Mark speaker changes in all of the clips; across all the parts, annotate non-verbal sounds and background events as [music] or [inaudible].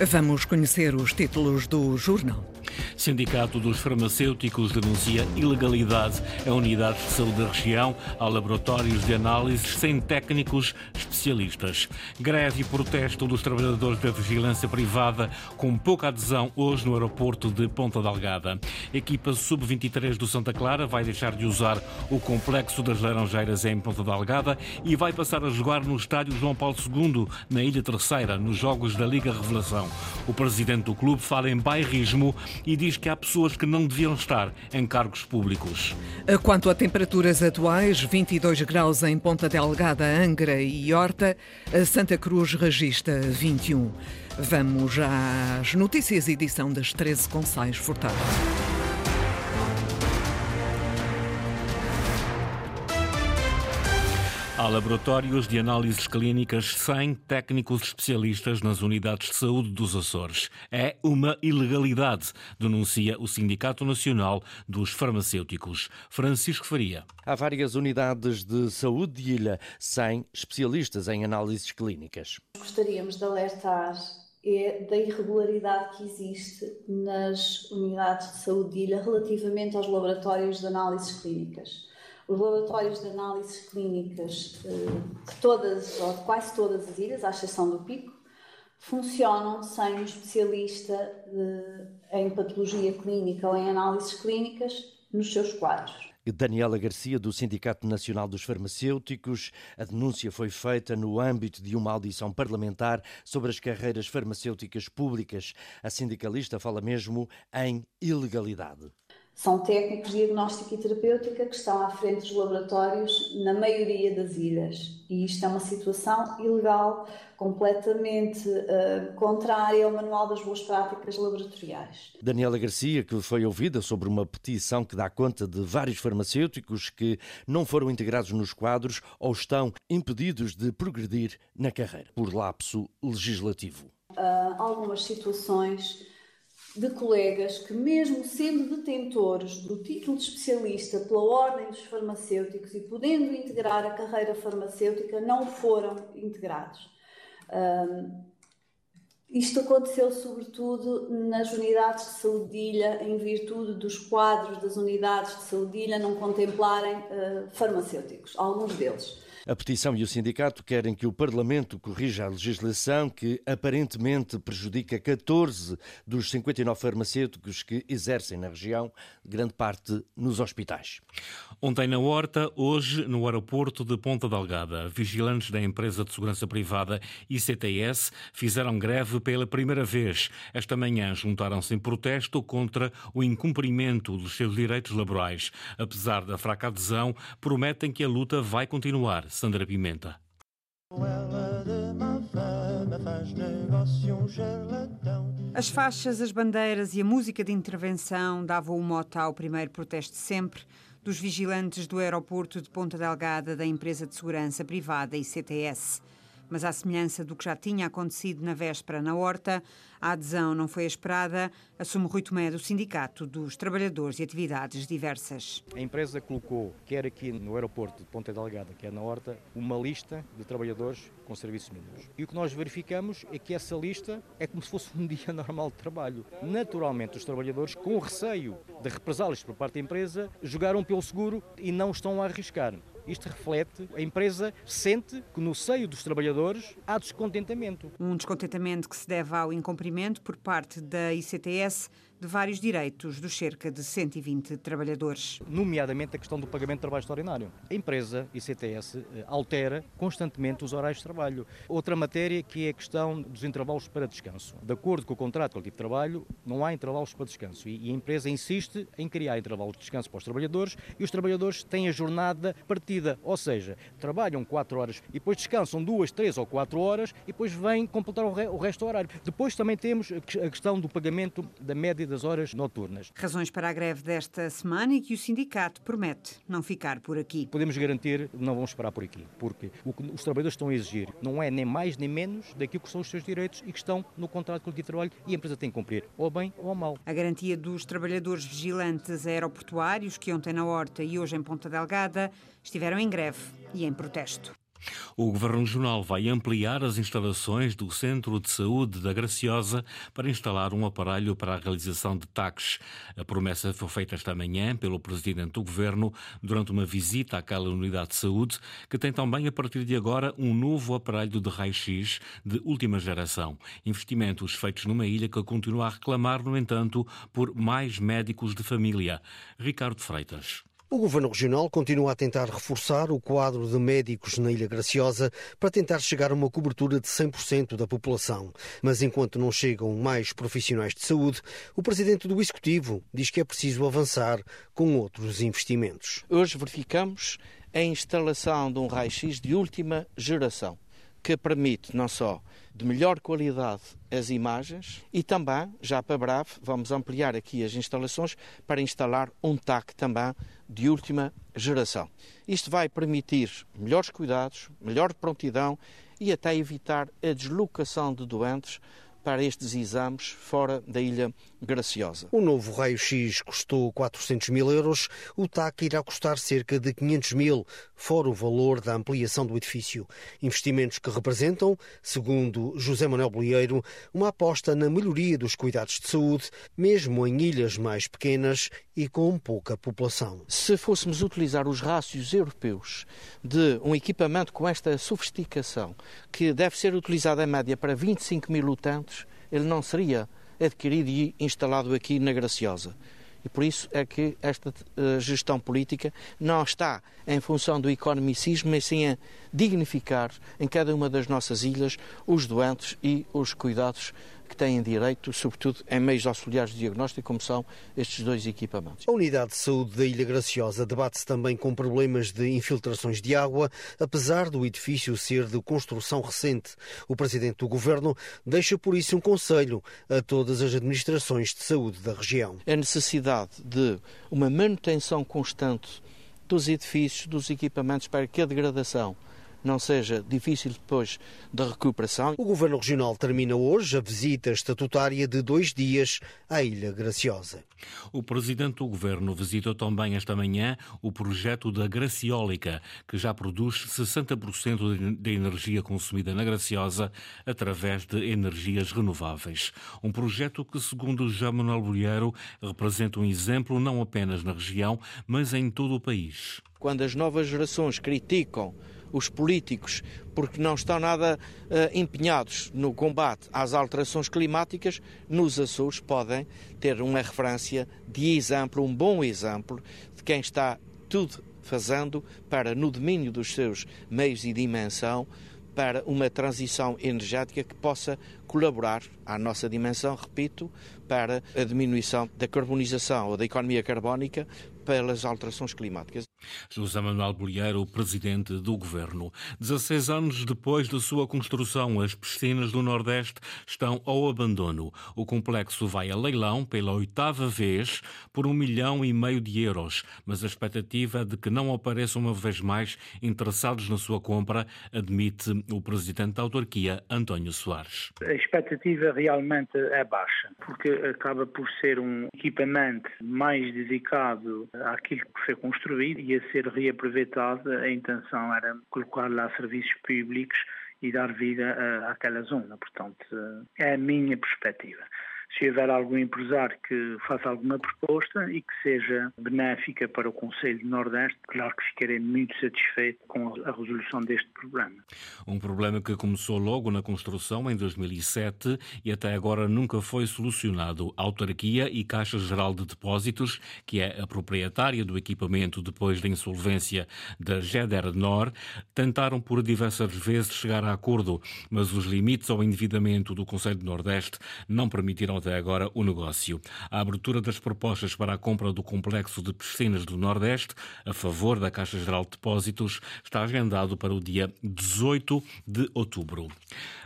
Speaker 1: Vamos conhecer os títulos do jornal.
Speaker 2: Sindicato dos Farmacêuticos denuncia ilegalidade a unidades de saúde da região, a laboratórios de análises sem técnicos especialistas. Greve e protesto dos trabalhadores da vigilância privada com pouca adesão hoje no aeroporto de Ponta Delgada. Equipa sub-23 do Santa Clara vai deixar de usar o complexo das Laranjeiras em Ponta Delgada e vai passar a jogar no estádio João Paulo II, na Ilha Terceira, nos Jogos da Liga Revelação. O presidente do clube fala em bairrismo e diz que há pessoas que não deviam estar em cargos públicos.
Speaker 1: Quanto a temperaturas atuais, 22 graus em Ponta Delgada, Angra e Horta, Santa Cruz registra 21. Vamos às notícias, edição das 13 com Sais Furtado.
Speaker 2: Há laboratórios de análises clínicas sem técnicos especialistas nas unidades de saúde dos Açores. É uma ilegalidade, denuncia o Sindicato Nacional dos Farmacêuticos. Francisco Faria.
Speaker 3: Há várias unidades de saúde de ilha sem especialistas em análises clínicas.
Speaker 4: Gostaríamos de alertar é da irregularidade que existe nas unidades de saúde de ilha relativamente aos laboratórios de análises clínicas os laboratórios de análises clínicas eh, de todas, ou de quase todas as ilhas, à exceção do Pico, funcionam sem um especialista de, em patologia clínica ou em análises clínicas nos seus quadros.
Speaker 3: Daniela Garcia, do Sindicato Nacional dos Farmacêuticos. A denúncia foi feita no âmbito de uma audição parlamentar sobre as carreiras farmacêuticas públicas. A sindicalista fala mesmo em ilegalidade.
Speaker 4: São técnicos de diagnóstica e terapêutica que estão à frente dos laboratórios na maioria das ilhas. E isto é uma situação ilegal, completamente uh, contrária ao Manual das Boas Práticas Laboratoriais.
Speaker 3: Daniela Garcia, que foi ouvida sobre uma petição que dá conta de vários farmacêuticos que não foram integrados nos quadros ou estão impedidos de progredir na carreira por lapso legislativo.
Speaker 4: Uh, algumas situações de colegas que, mesmo sendo detentores do título de especialista pela Ordem dos Farmacêuticos e podendo integrar a carreira farmacêutica, não foram integrados. Um, isto aconteceu sobretudo nas unidades de saúde de ilha, em virtude dos quadros das unidades de saúde de ilha não contemplarem uh, farmacêuticos, alguns deles.
Speaker 3: A petição e o sindicato querem que o Parlamento corrija a legislação que aparentemente prejudica 14 dos 59 farmacêuticos que exercem na região, grande parte nos hospitais.
Speaker 2: Ontem na Horta, hoje no aeroporto de Ponta Delgada, vigilantes da empresa de segurança privada ICTS fizeram greve pela primeira vez. Esta manhã juntaram-se em protesto contra o incumprimento dos seus direitos laborais. Apesar da fraca adesão, prometem que a luta vai continuar. Sandra Pimenta.
Speaker 5: As faixas, as bandeiras e a música de intervenção davam o mote ao primeiro protesto sempre dos vigilantes do aeroporto de Ponta Delgada da empresa de segurança privada ICTS. Mas, à semelhança do que já tinha acontecido na véspera na Horta, a adesão não foi esperada, assume Rui Tomé do Sindicato dos Trabalhadores e Atividades Diversas.
Speaker 6: A empresa colocou, quer aqui no aeroporto de Ponta Delgada, quer na Horta, uma lista de trabalhadores com serviços mínimos. E o que nós verificamos é que essa lista é como se fosse um [laughs] dia normal de trabalho. Naturalmente, os trabalhadores, com receio de represálias por parte da empresa, jogaram pelo seguro e não estão a arriscar. Isto reflete, a empresa sente que no seio dos trabalhadores há descontentamento.
Speaker 5: Um descontentamento que se deve ao incumprimento por parte da ICTS de vários direitos dos cerca de 120 trabalhadores.
Speaker 6: Nomeadamente a questão do pagamento de trabalho extraordinário. A empresa ICTS eh, altera constantemente os horários de trabalho. Outra matéria que é a questão dos intervalos para descanso. De acordo com o contrato coletivo de trabalho, não há intervalos para descanso e a empresa insiste em criar intervalos de descanso para os trabalhadores e os trabalhadores têm a jornada partida, ou seja, trabalham 4 horas e depois descansam 2, 3 ou 4 horas e depois vêm completar o resto do horário. Depois também temos a questão do pagamento da média das horas noturnas.
Speaker 5: Razões para a greve desta semana e que o sindicato promete não ficar por aqui.
Speaker 6: Podemos garantir não vamos parar por aqui, porque o que os trabalhadores estão a exigir não é nem mais nem menos daquilo que são os seus direitos e que estão no contrato coletivo de trabalho e a empresa tem que cumprir, ou bem ou mal.
Speaker 5: A garantia dos trabalhadores vigilantes aeroportuários que ontem na Horta e hoje em Ponta Delgada estiveram em greve e em protesto.
Speaker 2: O Governo Regional vai ampliar as instalações do Centro de Saúde da Graciosa para instalar um aparelho para a realização de taques. A promessa foi feita esta manhã pelo Presidente do Governo durante uma visita àquela unidade de saúde, que tem também, a partir de agora, um novo aparelho de raio-x de última geração. Investimentos feitos numa ilha que continua a reclamar, no entanto, por mais médicos de família. Ricardo Freitas.
Speaker 7: O Governo Regional continua a tentar reforçar o quadro de médicos na Ilha Graciosa para tentar chegar a uma cobertura de 100% da população. Mas enquanto não chegam mais profissionais de saúde, o Presidente do Executivo diz que é preciso avançar com outros investimentos.
Speaker 8: Hoje verificamos a instalação de um raio-x de última geração, que permite não só de melhor qualidade as imagens e também, já para breve, vamos ampliar aqui as instalações para instalar um TAC também de última geração. Isto vai permitir melhores cuidados, melhor prontidão e até evitar a deslocação de doentes para estes exames fora da Ilha Graciosa.
Speaker 7: O novo raio-x custou 400 mil euros, o TAC irá custar cerca de 500 mil, fora o valor da ampliação do edifício. Investimentos que representam, segundo José Manuel Bolieiro, uma aposta na melhoria dos cuidados de saúde, mesmo em ilhas mais pequenas e com pouca população.
Speaker 8: Se fôssemos utilizar os rácios europeus de um equipamento com esta sofisticação, que deve ser utilizado em média para 25 mil utentes, ele não seria adquirido e instalado aqui na Graciosa. E por isso é que esta uh, gestão política não está em função do economicismo, mas sim a dignificar em cada uma das nossas ilhas os doentes e os cuidados que têm direito, sobretudo em meios auxiliares de diagnóstico, como são estes dois equipamentos.
Speaker 7: A unidade de saúde da Ilha Graciosa debate-se também com problemas de infiltrações de água, apesar do edifício ser de construção recente. O presidente do governo deixa por isso um conselho a todas as administrações de saúde da região.
Speaker 8: A necessidade de uma manutenção constante dos edifícios, dos equipamentos, para que a degradação não seja difícil depois da recuperação.
Speaker 7: O Governo Regional termina hoje a visita estatutária de dois dias à Ilha Graciosa.
Speaker 2: O Presidente do Governo visitou também esta manhã o projeto da Graciólica, que já produz 60% da energia consumida na Graciosa através de energias renováveis. Um projeto que, segundo João Manuel Bolheiro, representa um exemplo não apenas na região, mas em todo o país.
Speaker 8: Quando as novas gerações criticam os políticos, porque não estão nada uh, empenhados no combate às alterações climáticas, nos Açores podem ter uma referência de exemplo, um bom exemplo de quem está tudo fazendo para, no domínio dos seus meios e dimensão, para uma transição energética que possa colaborar à nossa dimensão, repito, para a diminuição da carbonização ou da economia carbónica pelas alterações climáticas.
Speaker 2: José Manuel Bolheiro, presidente do governo. 16 anos depois de sua construção, as piscinas do Nordeste estão ao abandono. O complexo vai a leilão pela oitava vez por um milhão e meio de euros, mas a expectativa é de que não apareçam uma vez mais interessados na sua compra, admite o presidente da autarquia, António Soares.
Speaker 9: A expectativa realmente é baixa, porque acaba por ser um equipamento mais dedicado àquilo que foi construído e a ser reaproveitada. A intenção era colocar lá serviços públicos e dar vida àquela zona. Portanto, é a minha perspectiva se houver algum empresário que faça alguma proposta e que seja benéfica para o Conselho Nordeste, claro que ficarei muito satisfeito com a resolução deste problema.
Speaker 2: Um problema que começou logo na construção em 2007 e até agora nunca foi solucionado. A autarquia e Caixa Geral de Depósitos, que é a proprietária do equipamento depois da insolvência da GEDER Nor, tentaram por diversas vezes chegar a acordo, mas os limites ao endividamento do Conselho Nordeste não permitiram até agora o negócio. A abertura das propostas para a compra do complexo de piscinas do Nordeste, a favor da Caixa Geral de Depósitos, está agendado para o dia 18 de outubro.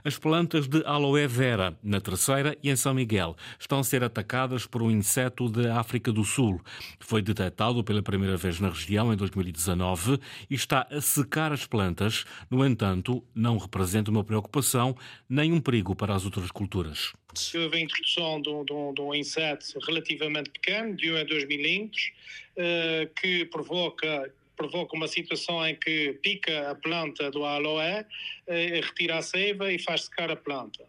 Speaker 2: As plantas de aloe vera, na Terceira e em São Miguel, estão a ser atacadas por um inseto da África do Sul. Foi detectado pela primeira vez na região em 2019 e está a secar as plantas. No entanto, não representa uma preocupação nem um perigo para as outras culturas.
Speaker 10: Houve a introdução de um, de, um, de um, inseto relativamente pequeno, de 1 a 2 milímetros, uh, que provoca provoca uma situação em que pica a planta do aloe, eh, retira a seiva e faz secar a planta.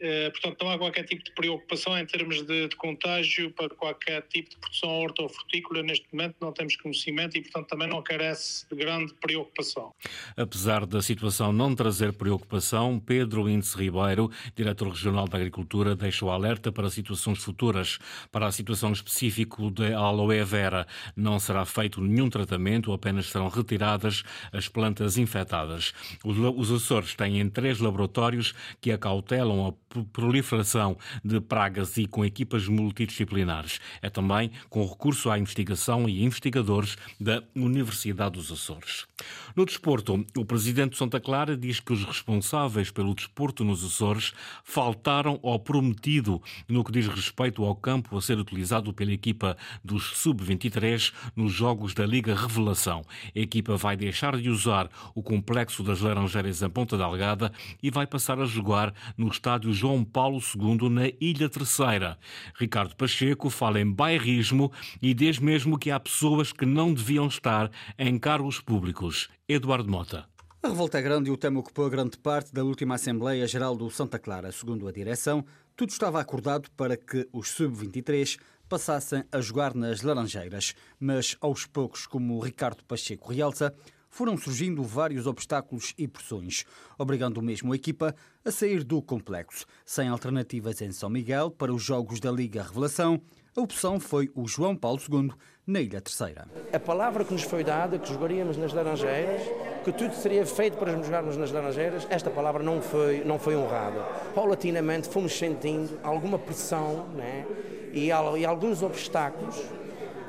Speaker 10: Eh, portanto, não há qualquer tipo de preocupação em termos de, de, contágio para qualquer tipo de produção hortofrutícola. Neste momento não temos conhecimento e, portanto, também não carece de grande preocupação.
Speaker 2: Apesar da situação não trazer preocupação, Pedro Índice Ribeiro, diretor regional da Agricultura, deixa o alerta para situações futuras. Para a situação específica da aloe vera, não será feito nenhum tratamento, apenas serão retiradas as plantas infectadas. Os Açores têm três laboratórios que acautelam a proliferação de pragas e com equipas multidisciplinares. É também com recurso à investigação e investigadores da Universidade dos Açores. No desporto, o presidente de Santa Clara diz que os responsáveis pelo desporto nos Açores faltaram ao prometido no que diz respeito ao campo a ser utilizado pela equipa dos Sub-23 nos Jogos da Liga Revelação. A equipa vai deixar de usar o complexo das Laranjeiras em Ponta Delgada e vai passar a jogar no estádio João Paulo II na Ilha Terceira. Ricardo Pacheco fala em bairrismo e diz mesmo que há pessoas que não deviam estar em cargos públicos. Eduardo Mota.
Speaker 11: A revolta é grande e o tema ocupou grande parte da última Assembleia Geral do Santa Clara. Segundo a direção, tudo estava acordado para que os sub-23 passassem a jogar nas Laranjeiras, mas aos poucos, como Ricardo Pacheco realça, foram surgindo vários obstáculos e pressões, obrigando mesmo a equipa a sair do complexo. Sem alternativas em São Miguel para os Jogos da Liga Revelação, a opção foi o João Paulo II na Ilha Terceira.
Speaker 12: A palavra que nos foi dada, que jogaríamos nas Laranjeiras, que tudo seria feito para jogarmos nas Laranjeiras, esta palavra não foi, não foi honrada. Paulatinamente fomos sentindo alguma pressão né, e, e alguns obstáculos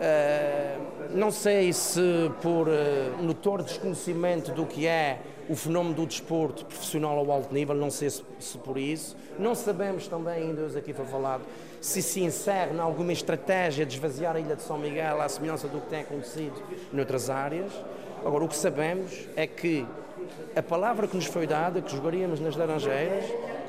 Speaker 12: Uh, não sei se por uh, notório desconhecimento do que é o fenómeno do desporto profissional ao alto nível, não sei se, se por isso. Não sabemos também, ainda hoje aqui foi falado, se se insere em alguma estratégia de esvaziar a Ilha de São Miguel à semelhança do que tem acontecido noutras áreas. Agora, o que sabemos é que a palavra que nos foi dada, que jogaríamos nas Laranjeiras,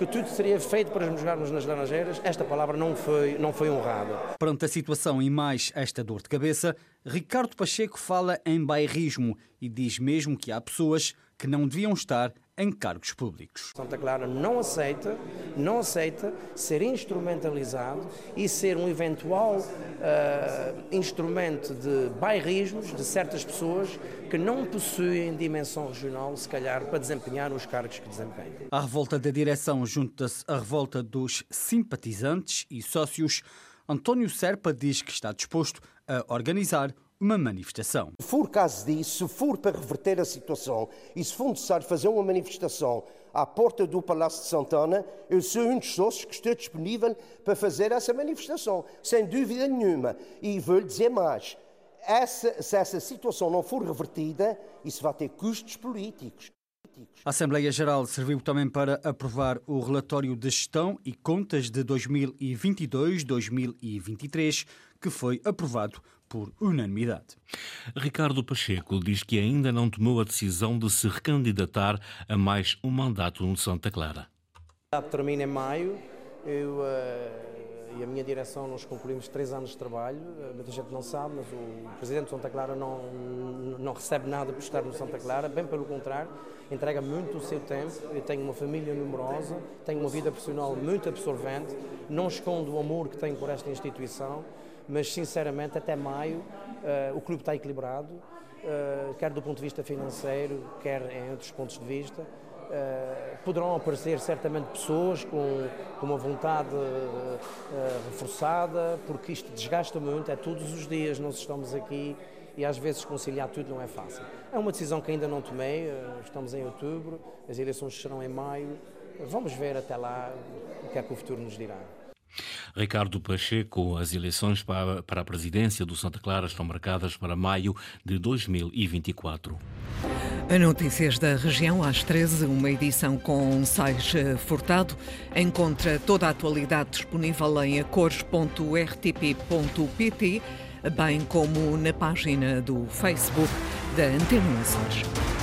Speaker 12: que tudo seria feito para jogarmos nas Laranjeiras, esta palavra não foi, não foi honrada.
Speaker 11: Perante a situação e mais esta dor de cabeça, Ricardo Pacheco fala em bairrismo e diz mesmo que há pessoas que não deviam estar em cargos públicos.
Speaker 12: Santa Clara não aceita, não aceita ser instrumentalizado e ser um eventual uh, instrumento de bairrismos de certas pessoas que não possuem dimensão regional, se calhar, para desempenhar os cargos que desempenham.
Speaker 11: À revolta da direção junta-se a revolta dos simpatizantes e sócios. António Serpa diz que está disposto a organizar uma manifestação.
Speaker 13: Se for caso disso, se for para reverter a situação e se for necessário fazer uma manifestação à porta do Palácio de Santana, eu sou um dos sócios que estou disponível para fazer essa manifestação, sem dúvida nenhuma. E vou-lhe dizer mais: essa, se essa situação não for revertida, isso vai ter custos políticos.
Speaker 11: A Assembleia Geral serviu também para aprovar o relatório de gestão e contas de 2022-2023, que foi aprovado por unanimidade.
Speaker 2: Ricardo Pacheco diz que ainda não tomou a decisão de se recandidatar a mais um mandato no Santa Clara.
Speaker 12: Termina em maio. Eu uh, e a minha direção nós concluímos três anos de trabalho. Uh, muita gente não sabe, mas o presidente de Santa Clara não, não recebe nada por estar no Santa Clara, bem pelo contrário, entrega muito o seu tempo. Eu tenho uma família numerosa, tenho uma vida profissional muito absorvente, não escondo o amor que tenho por esta instituição mas sinceramente até maio uh, o clube está equilibrado, uh, quer do ponto de vista financeiro, quer em outros pontos de vista. Uh, poderão aparecer certamente pessoas com, com uma vontade reforçada, porque isto desgasta muito, é todos os dias, nós estamos aqui e às vezes conciliar tudo não é fácil. É uma decisão que ainda não tomei, estamos em outubro, as eleições serão em maio, vamos ver até lá o que é que o futuro nos dirá.
Speaker 2: Ricardo Pacheco, as eleições para, a presidência do Santa Clara estão marcadas para maio de 2024.
Speaker 1: A Notícias da Região, às 13, uma edição com Sais Furtado. Encontra toda a atualidade disponível em acores.rtp.pt, bem como na página do Facebook da Antena Açores.